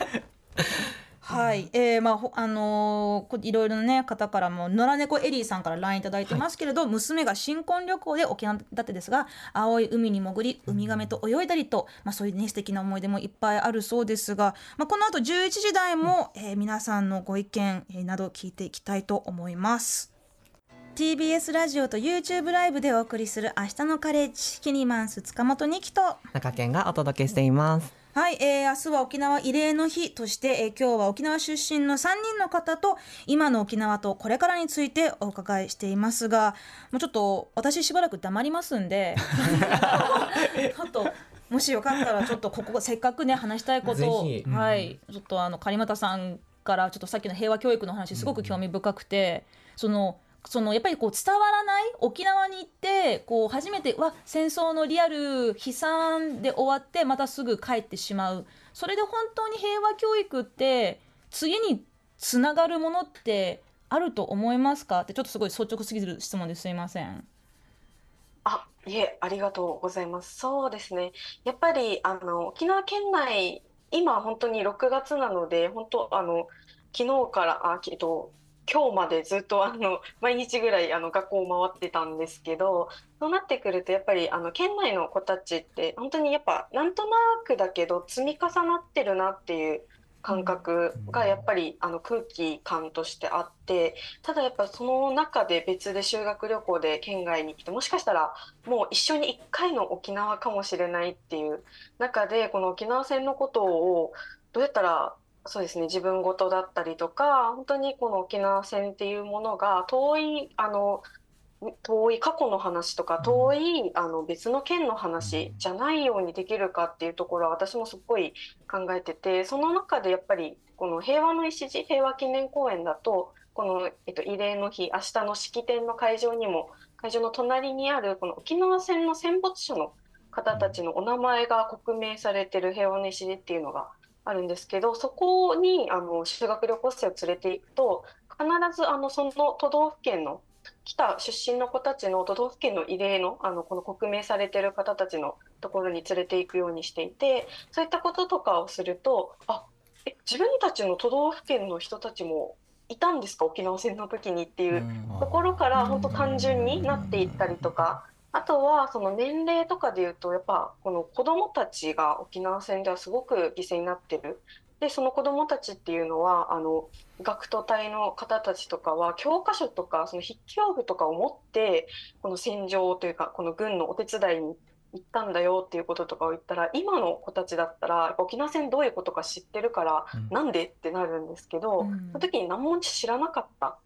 はい、えー、まああのー、いろいろな、ね、方からも野良猫エリーさんから LINE いただいてますけれど、はい、娘が新婚旅行で沖縄だってですが青い海に潜りウミガメと泳いだりと、まあ、そういうね素敵な思い出もいっぱいあるそうですが、まあ、この後11時台も、えー、皆さんのご意見、えー、など聞いていきたいと思います。TBS ラジオと YouTube ライブでお送りする明日のカレッジキニマンス塚本二木と中堅がお届けしています。はい、えー、明日は沖縄慰霊の日として、えー、今日は沖縄出身の3人の方と今の沖縄とこれからについてお伺いしていますがもうちょっと私しばらく黙りますんで ちょっともしよかったらちょっとここせっかくね話したいことを、うん、はいちょっとあの狩俣さんからちょっとさっきの平和教育の話すごく興味深くて、うん、そのそのやっぱりこう伝わらない沖縄に行ってこう初めてわ戦争のリアル悲惨で終わってまたすぐ帰ってしまうそれで本当に平和教育って次につながるものってあると思いますか？ってちょっとすごい率直すぎる質問ですいません。あいえありがとうございます。そうですねやっぱりあの沖縄県内今本当に6月なので本当あの昨日からあ、えっと、今日までずっとあの 毎日ぐらいあの学校を回ってたんですけどそうなってくるとやっぱりあの県内の子たちって本当にやっぱなんとなくだけど積み重なってるなっていう感覚がやっぱりあの空気感としてあってただやっぱその中で別で修学旅行で県外に来てもしかしたらもう一緒に1回の沖縄かもしれないっていう中でこの沖縄戦のことをどうやったらそうですね。自分事だったりとか本当にこの沖縄戦っていうものが遠いあの遠い過去の話とか遠いあの別の県の話じゃないようにできるかっていうところは私もすっごい考えててその中でやっぱりこの平和の礎平和記念公園だとこの、えっと、慰霊の日明日の式典の会場にも会場の隣にあるこの沖縄戦の戦没者の方たちのお名前が刻名されてる平和の礎っていうのがあるんですけどそこにあの修学旅行生を連れていくと必ずあのその都道府県の来た出身の子たちの都道府県の慰霊のあのこの刻銘されてる方たちのところに連れていくようにしていてそういったこととかをするとあえ自分たちの都道府県の人たちもいたんですか？沖縄戦の時にっていうところから本当単純になっていったりとか。あとはその年齢とかでいうとやっぱこの子どもたちが沖縄戦ではすごく犠牲になってる。でその子どもたちっていうのはあの学徒隊の方たちとかは教科書とかその筆記用具とかを持ってこの戦場というかこの軍のお手伝いに行ったんだよっていうこととかを言ったら今の子たちだったら沖縄戦どういうことか知ってるから、うん、なんでってなるんですけど、うん、その時に何も知らなかった。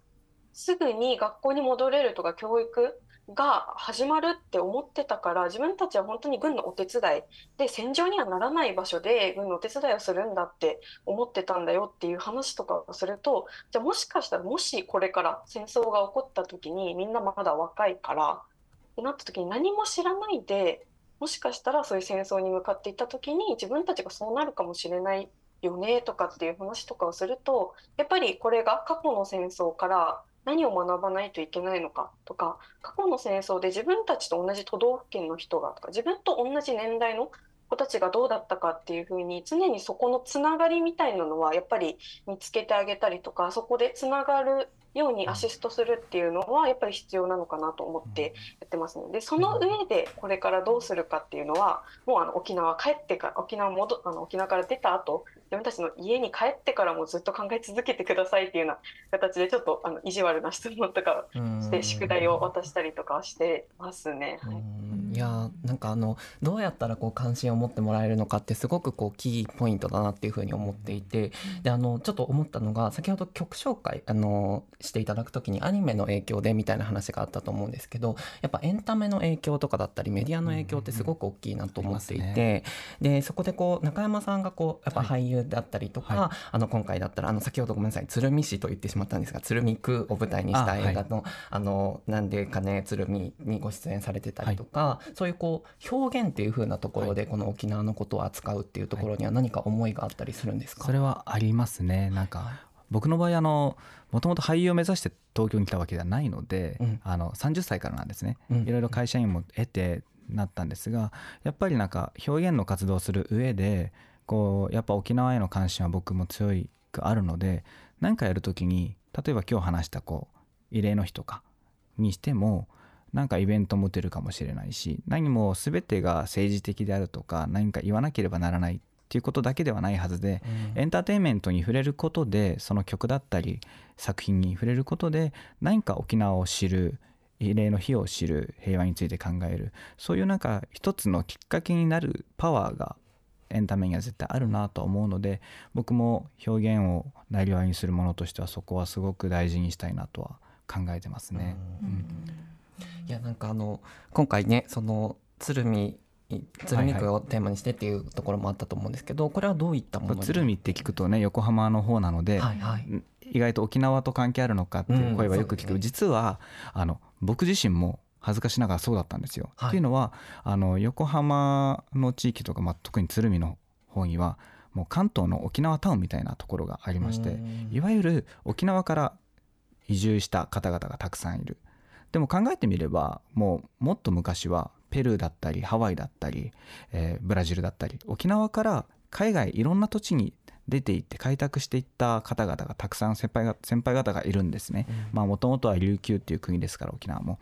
すぐに学校に戻れるとか教育が始まるって思ってたから自分たちは本当に軍のお手伝いで戦場にはならない場所で軍のお手伝いをするんだって思ってたんだよっていう話とかをするとじゃあもしかしたらもしこれから戦争が起こった時にみんなまだ若いからってなった時に何も知らないでもしかしたらそういう戦争に向かっていった時に自分たちがそうなるかもしれないよねとかっていう話とかをするとやっぱりこれが過去の戦争から何を学ばないといけないのかとか過去の戦争で自分たちと同じ都道府県の人がとか自分と同じ年代の子たちがどうだったかっていうふうに常にそこのつながりみたいなのはやっぱり見つけてあげたりとかそこでつながるようにアシストするっていうのはやっぱり必要なのかなと思ってやってますのでその上でこれからどうするかっていうのはもうあの沖縄帰ってから沖縄戻あの沖縄から出た後自分たちの家に帰ってからもずっと考え続けてくださいっていうような形でちょっとあの意地悪な質問とかして宿題を渡したりとかしてますね。はい。いやなんかあのどうやったらこう関心を持ってもらえるのかってすごくこうキーポイントだなっていうふうに思っていて。であのちょっと思ったのが先ほど曲紹介あのしていただく時にアニメの影響でみたいな話があったと思うんですけどやっぱエンタメの影響とかだったりメディアの影響ってすごく大きいなと思っていて、ね、でそこでこう中山さんがこうやっぱ俳優だったりとか、はい、あの今回だったらあの先ほどごめんなさい鶴見市と言ってしまったんですが鶴見区を舞台にした映画の「あはい、あのなんでかね鶴見」にご出演されてたりとか、はい、そういうこう表現っていう風なところでこの沖縄のことを扱うっていうところには何か思いがあったりするんですか、それはありますね。なんか僕の場合あのもともと俳優を目指して東京に来たわけではないので、うん、あの30歳からなんですね、いろいろ会社員も得てなったんですがやっぱりなんか表現の活動をする上でこうやっぱ沖縄への関心は僕も強いくあるので何かやる時に例えば今日話したこう慰霊の日とかにしてもなんかイベントも出るかもしれないし何も全てが政治的であるとか何か言わなければならないっていうことだけではないはずで、うん、エンターテインメントに触れることでその曲だったり作品に触れることで何か沖縄を知る慰霊の日を知る平和について考えるそういうなんか一つのきっかけになるパワーがエンタメには絶対あるなと思うので僕も表現をなりわいにするものとしてはそこはすごく大事にしたいなとは考えてますね。うん、いやなんかあの今回ねその鶴見鶴見区をテーマにしてっていうところもあったと思うんですけど、これはどういったもの鶴見って聞くとね横浜の方なので、はいはい、意外と沖縄と関係あるのかっていう声はよく聞く、うんね、実はあの僕自身も恥ずかしながらそうだったんですよ。はい、っていうのはあの横浜の地域とか、まあ、特に鶴見の方にはもう関東の沖縄タウンみたいなところがありましていわゆる沖縄から移住した方々がたくさん。いる。でも考えてみればもうもっと昔はペルーだったりハワイだったり、えー、ブラジルだったり沖縄から海外いろんな土地に出ていって開拓していった方々がたくさん先輩が先輩方がいるんですね。もともとは琉球っていう国ですから沖縄も。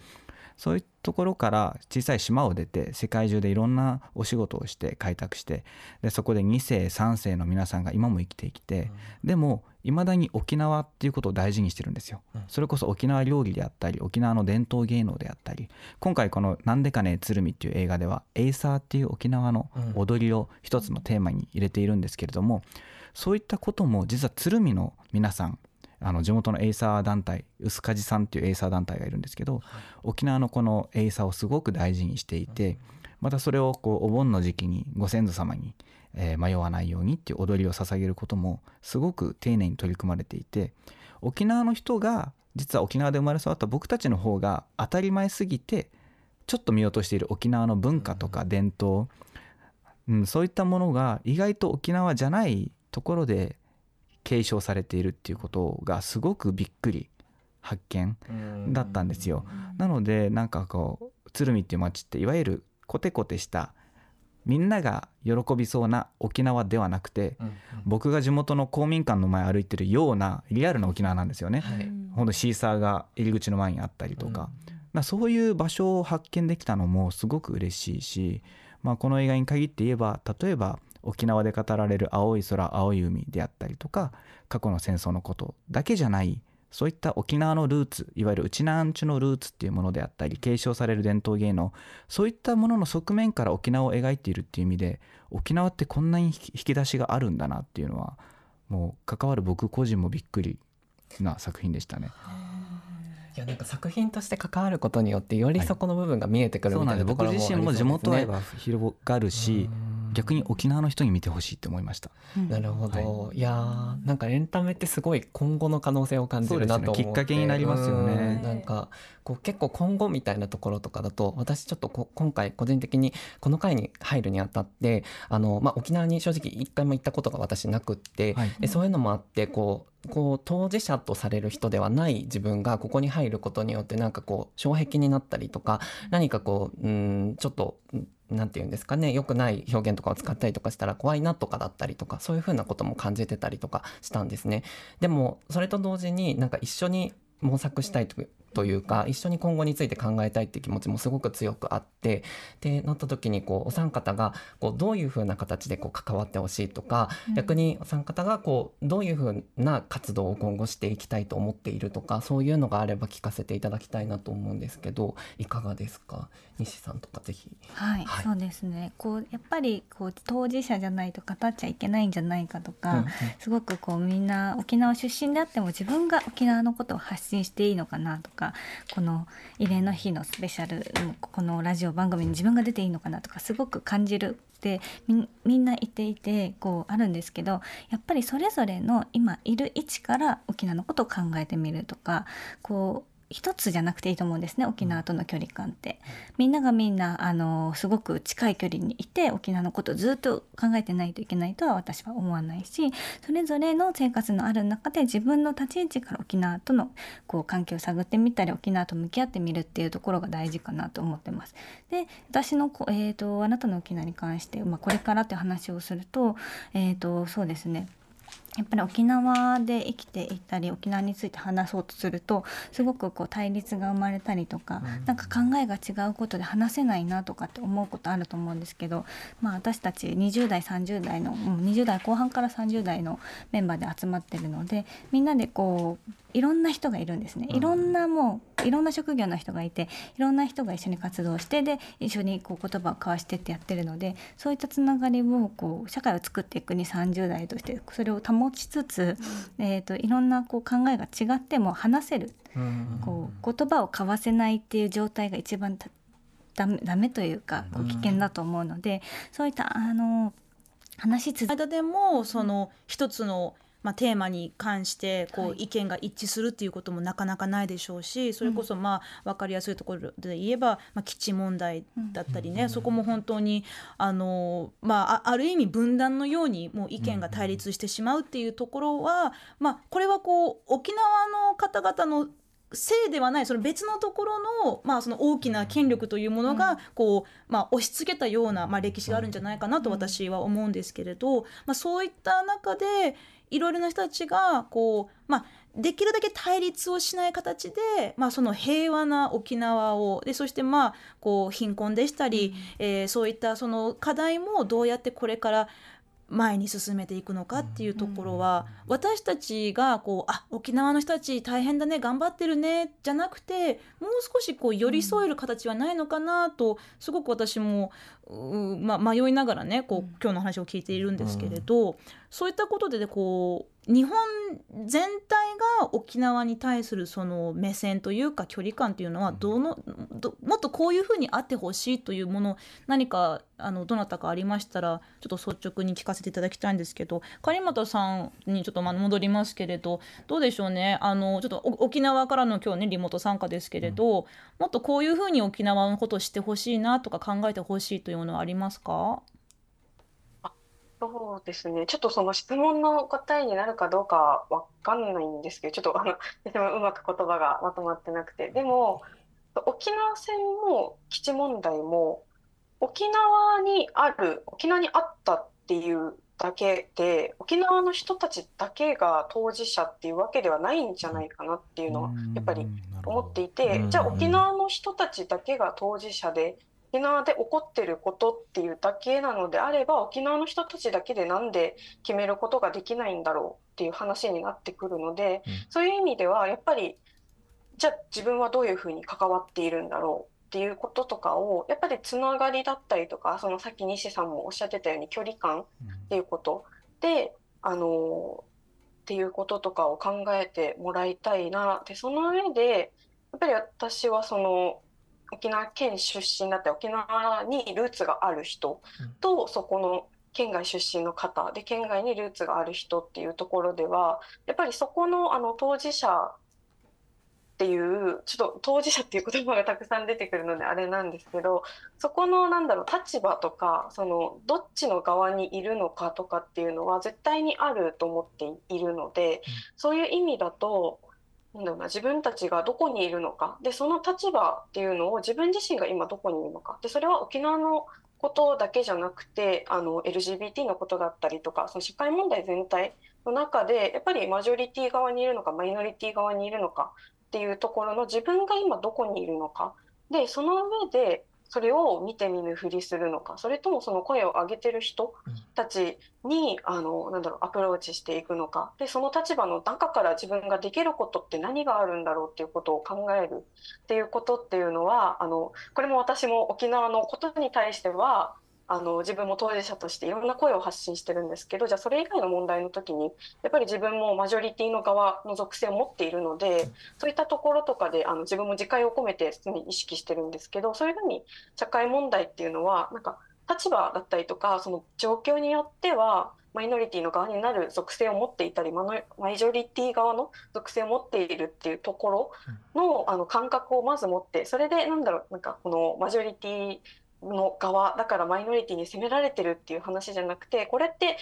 そういうところから小さい島を出て世界中でいろんなお仕事をして開拓してでそこで2世3世の皆さんが今も生きてきて、うん、でもいまだに沖縄っていうことを大事にしてるんですよ、うん、それこそ沖縄料理であったり沖縄の伝統芸能であったり今回この「なんでかね鶴見」っていう映画ではエイサーっていう沖縄の踊りを一つのテーマに入れているんですけれども、そういったことも実は鶴見の皆さんあの地元のエイサー団体臼梶さんっていうエイサー団体がいるんですけど、はい、沖縄のこのエイサーをすごく大事にしていて、またそれをこうお盆の時期にご先祖様に、えー、迷わないようにっていう踊りを捧げることもすごく丁寧に取り組まれていて沖縄の人が実は沖縄で生まれ育った僕たちの方が当たり前すぎてちょっと見落としている沖縄の文化とか伝統、うん、そういったものが意外と沖縄じゃないところで継承されているっていうことがすごくびっくり発見だったんですよ。なのでなんかこう鶴見っていう街っていわゆるコテコテしたみんなが喜びそうな沖縄ではなくて、僕が地元の公民館の前歩いてるようなリアルな沖縄なんですよね。はい、ほんとシーサーが入り口の前にあったりとか、うん、そういう場所を発見できたのもすごく嬉しいし、まあ、この映画に限って言えば例えば沖縄で語られる青い空青い海であったりとか過去の戦争のことだけじゃないそういった沖縄のルーツいわゆる内南地のルーツっていうものであったり継承される伝統芸能そういったものの側面から沖縄を描いているっていう意味で沖縄ってこんなに引き出しがあるんだなっていうのはもう関わる僕個人もびっくりな作品でしたね。いやなんか作品として関わることによってよりそこの部分が見えてくるみたいなところも、ね、僕自身も地元愛は広がるし逆に沖縄の人に見てほしいって思いました。なるほど、はい、いやなんかエンタメってすごい今後の可能性を感じるなと思って、ね、きっかけになりますよね。なんかこう結構今後みたいなところとかだと私ちょっと今回個人的にこの回に入るにあたってあの、まあ、沖縄に正直一回も行ったことが私なくって、はい、そういうのもあってこうこう当事者とされる人ではない自分がここに入ることによってなんかこう障壁になったりとか何かこううんちょっと何て言うんですかね良くない表現とかを使ったりとかしたら怖いなとかだったりとかそういうふうなことも感じてたりとかしたんですね。でもそれと同時になんか一緒に模索したいとというか一緒に今後について考えたいって気持ちもすごく強くあってでなった時にこうお三方がこうどういうふうな形でこう関わってほしいとか、うん、逆にお三方がこうどういうふうな活動を今後していきたいと思っているとかそういうのがあれば聞かせていただきたいなと思うんですけどいかがですか？西さんとかぜひ。はい、はい、そうですね。こうやっぱりこう当事者じゃないと語っちゃいけないんじゃないかとか、うんうん、すごくこうみんな沖縄出身であっても自分が沖縄のことを発信していいのかなとかこの慰霊の日のスペシャルこのラジオ番組に自分が出ていいのかなとかすごく感じるってみんな言っていてこうあるんですけどやっぱりそれぞれの今いる位置から沖縄のことを考えてみるとかこう一つじゃなくていいと思うんですね沖縄との距離感って。みんながみんなあのすごく近い距離にいて沖縄のことをずっと考えてないといけないとは私は思わないしそれぞれの生活のある中で自分の立ち位置から沖縄とのこう関係を探ってみたり沖縄と向き合ってみるっていうところが大事かなと思ってます。で私の、えーと、あなたの沖縄に関して、まあ、これからって話をすると,、えーとそうですねやっぱり沖縄で生きていたり沖縄について話そうとするとすごくこう対立が生まれたりとか、うん、なんか考えが違うことで話せないなとかって思うことあると思うんですけど、まあ、私たち20代30代の、うん、20代後半から30代のメンバーで集まってるのでみんなでこういろんな人がいるんですね。いろんなもういろんな職業の人がいていろんな人が一緒に活動してで一緒にこう言葉を交わしてってやってるのでそういったつながりをこう社会を作っていくに30代としてそれを保ちつつ、えーと、いろんなこう考えが違っても話せる、こう言葉を交わせないっていう状態が一番ダメダメというかこう危険だと思うので、そういったあの話続間でもその一つのまあ、テーマに関してこう意見が一致するっていうこともなかなかないでしょうしそれこそまあ分かりやすいところで言えば、まあ、基地問題だったりね、そこも本当にあの、まあ、ある意味分断のようにもう意見が対立してしまうっていうところは、まあ、これはこう沖縄の方々のせいではないその別のところの,、まあその大きな権力というものがこう、まあ、押し付けたような、まあ、歴史があるんじゃないかなと私は思うんですけれど、まあ、そういった中でいろいろな人たちがこう、まあ、できるだけ対立をしない形で、まあ、その平和な沖縄をでそしてまあこう貧困でしたり、うん、えー、そういったその課題もどうやってこれから前に進めていくのかっていうところは、私たちがこうあ沖縄の人たち大変だね頑張ってるねじゃなくてもう少しこう寄り添える形はないのかなとすごく私もまあ、迷いながらねこう今日の話を聞いているんですけれど、そういったことで、ね、こう日本全体が沖縄に対するその目線というか距離感というのはどのどもっとこういうふうにあってほしいというもの何かあのどなたかありましたらちょっと率直に聞かせていただきたいんですけど狩俣さんにちょっと戻りますけれどどうでしょうね？あのちょっと沖縄からの今日ねリモート参加ですけれど、うん、もっとこういうふうに沖縄のことをしてほしいなとか考えてほしいというものはありますか？そうですね。ちょっとその質問の答えになるかどうかわかんないんですけど、ちょっとあの、でもうまく言葉がまとまってなくて。でも、沖縄戦も基地問題も、沖縄にある、沖縄にあったっていうだけで、沖縄の人たちだけが当事者っていうわけではないんじゃないかなっていうのは、やっぱり思っていて、じゃあ沖縄の人たちだけが当事者で、沖縄で起こってることっていうだけなのであれば沖縄の人たちだけでなんで決めることができないんだろうっていう話になってくるので、うん、そういう意味ではやっぱりじゃあ自分はどういうふうに関わっているんだろうっていうこととかをやっぱりつながりだったりとかそのさっき西さんもおっしゃってたように距離感っていうことで、うん、あのっていうこととかを考えてもらいたいなでその上でやっぱり私はその沖縄県出身だったり沖縄にルーツがある人と、そこの県外出身の方。で県外にルーツがある人っていうところではやっぱりそこのあの当事者っていうちょっと当事者っていう言葉がたくさん出てくるのであれなんですけどそこのなんだろう立場とかそのどっちの側にいるのかとかっていうのは絶対にあると思っているので、そういう意味だとなんだろうな自分たちがどこにいるのか。でその立場っていうのを自分自身が今どこにいるのか。でそれは沖縄のことだけじゃなくてあの LGBT のことだったりとかその社会問題全体の中でやっぱりマジョリティ側にいるのかマイノリティ側にいるのかっていうところの自分が今どこにいるのか。でその上でそれを見て見ぬふりするのか。それともその声を上げてる人たちに、あのなんだろうアプローチしていくのか。でその立場の中から自分ができることって何があるんだろうっていうことを考える。っていうことっていうのはあのこれも私も沖縄のことに対してはあの自分も当事者としていろんな声を発信してるんですけどじゃあそれ以外の問題の時にやっぱり自分もマジョリティの側の属性を持っているのでそういったところとかであの自分も自戒を込めて常に意識してるんですけどそういうふうに社会問題っていうのはなんか立場だったりとかその状況によってはマイノリティの側になる属性を持っていたりママジョリティ側の属性を持っているっていうところのあの感覚をまず持ってそれでなんだろうなんかこのマジョリティの側だからマイノリティに責められてるっていう話じゃなくてこれって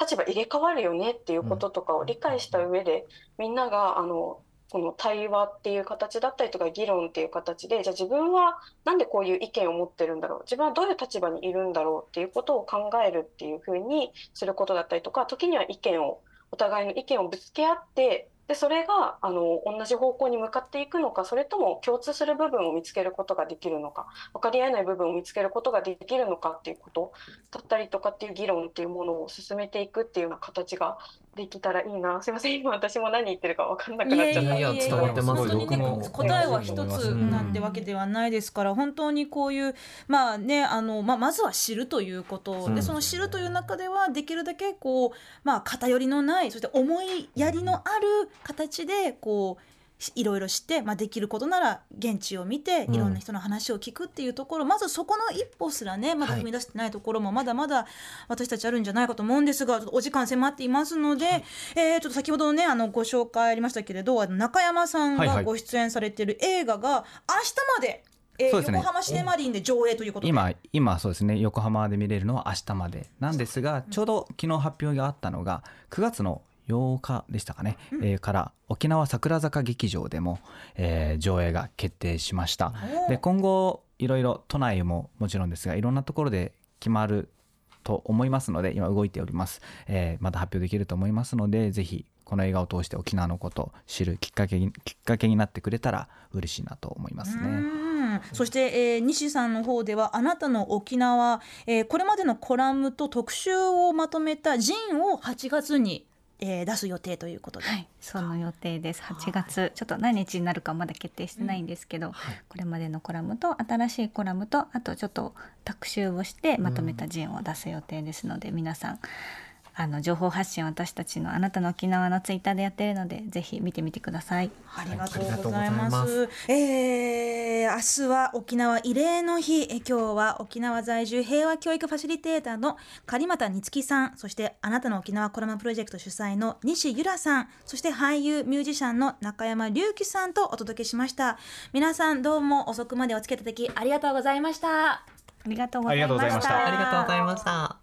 立場入れ替わるよねっていうこととかを理解した上で、みんながあのこの対話っていう形だったりとか議論っていう形でじゃあ自分はなんでこういう意見を持ってるんだろう？自分はどういう立場にいるんだろうっていうことを考えるっていうふうにすることだったりとか時には意見をお互いの意見をぶつけ合ってでそれがあの同じ方向に向かっていくのかそれとも共通する部分を見つけることができるのか分かり合えない部分を見つけることができるのかっていうことだったりとかっていう議論っていうものを進めていくっていうような形ができたらいいな。すみません、今私も何言ってるか分かんなくなっちゃった。いやいや伝わってます。本当にね、答えは一つなんてわけではないですから、本当にこういうまあね、あのまあまずは知るということ、でその知るという中ではできるだけこうまあ偏りのない、そして思いやりのある形でこう。いろいろして、まあ、できることなら現地を見ていろんな人の話を聞くっていうところ、うん、まずそこの一歩すらねまだ踏み出してないところもまだまだ私たちあるんじゃないかと思うんですがお時間迫っていますので、はい、えー、ちょっと先ほどねあのご紹介ありましたけれど中山さんがご出演されている映画が明日までえー、ね、横浜シネマリンで上映ということ今今そうですね。横浜で見れるのは明日までなんですが、ちょうど昨日発表があったのが9月の8日でしたかね、うん、えー、から沖縄桜坂劇場でも、えー、上映が決定しました。で今後いろいろ都内ももちろんですがいろんなところで決まると思いますので今動いております、えー、また発表できると思いますのでぜひこの映画を通して沖縄のことを知るきっかけにきっかけになってくれたら嬉しいなと思いますね。そして、えー、西さんの方ではあなたの沖縄、えー、これまでのコラムと特集をまとめた「ジン」を8月にえー、出す予定ということで、はい、その予定です。8月、はい、ちょっと何日になるかまだ決定してないんですけど、うんはい、これまでのコラムと新しいコラムとあとちょっと特集をしてまとめた陣を出す予定ですので、うん、皆さんあの情報発信私たちのあなたの沖縄のツイッターでやってるのでぜひ見てみてください。ありがとうございます。はい、えー、明日は沖縄慰霊の日。え今日は沖縄在住平和教育ファシリテーターの狩俣につきさん。そしてあなたの沖縄コラムプロジェクト主催の西由良さん。そして俳優ミュージシャンの中山隆樹さんとお届けしました。皆さんどうも遅くまでお付き合いいただきありがとうございました。ありがとうございました。ありがとうございました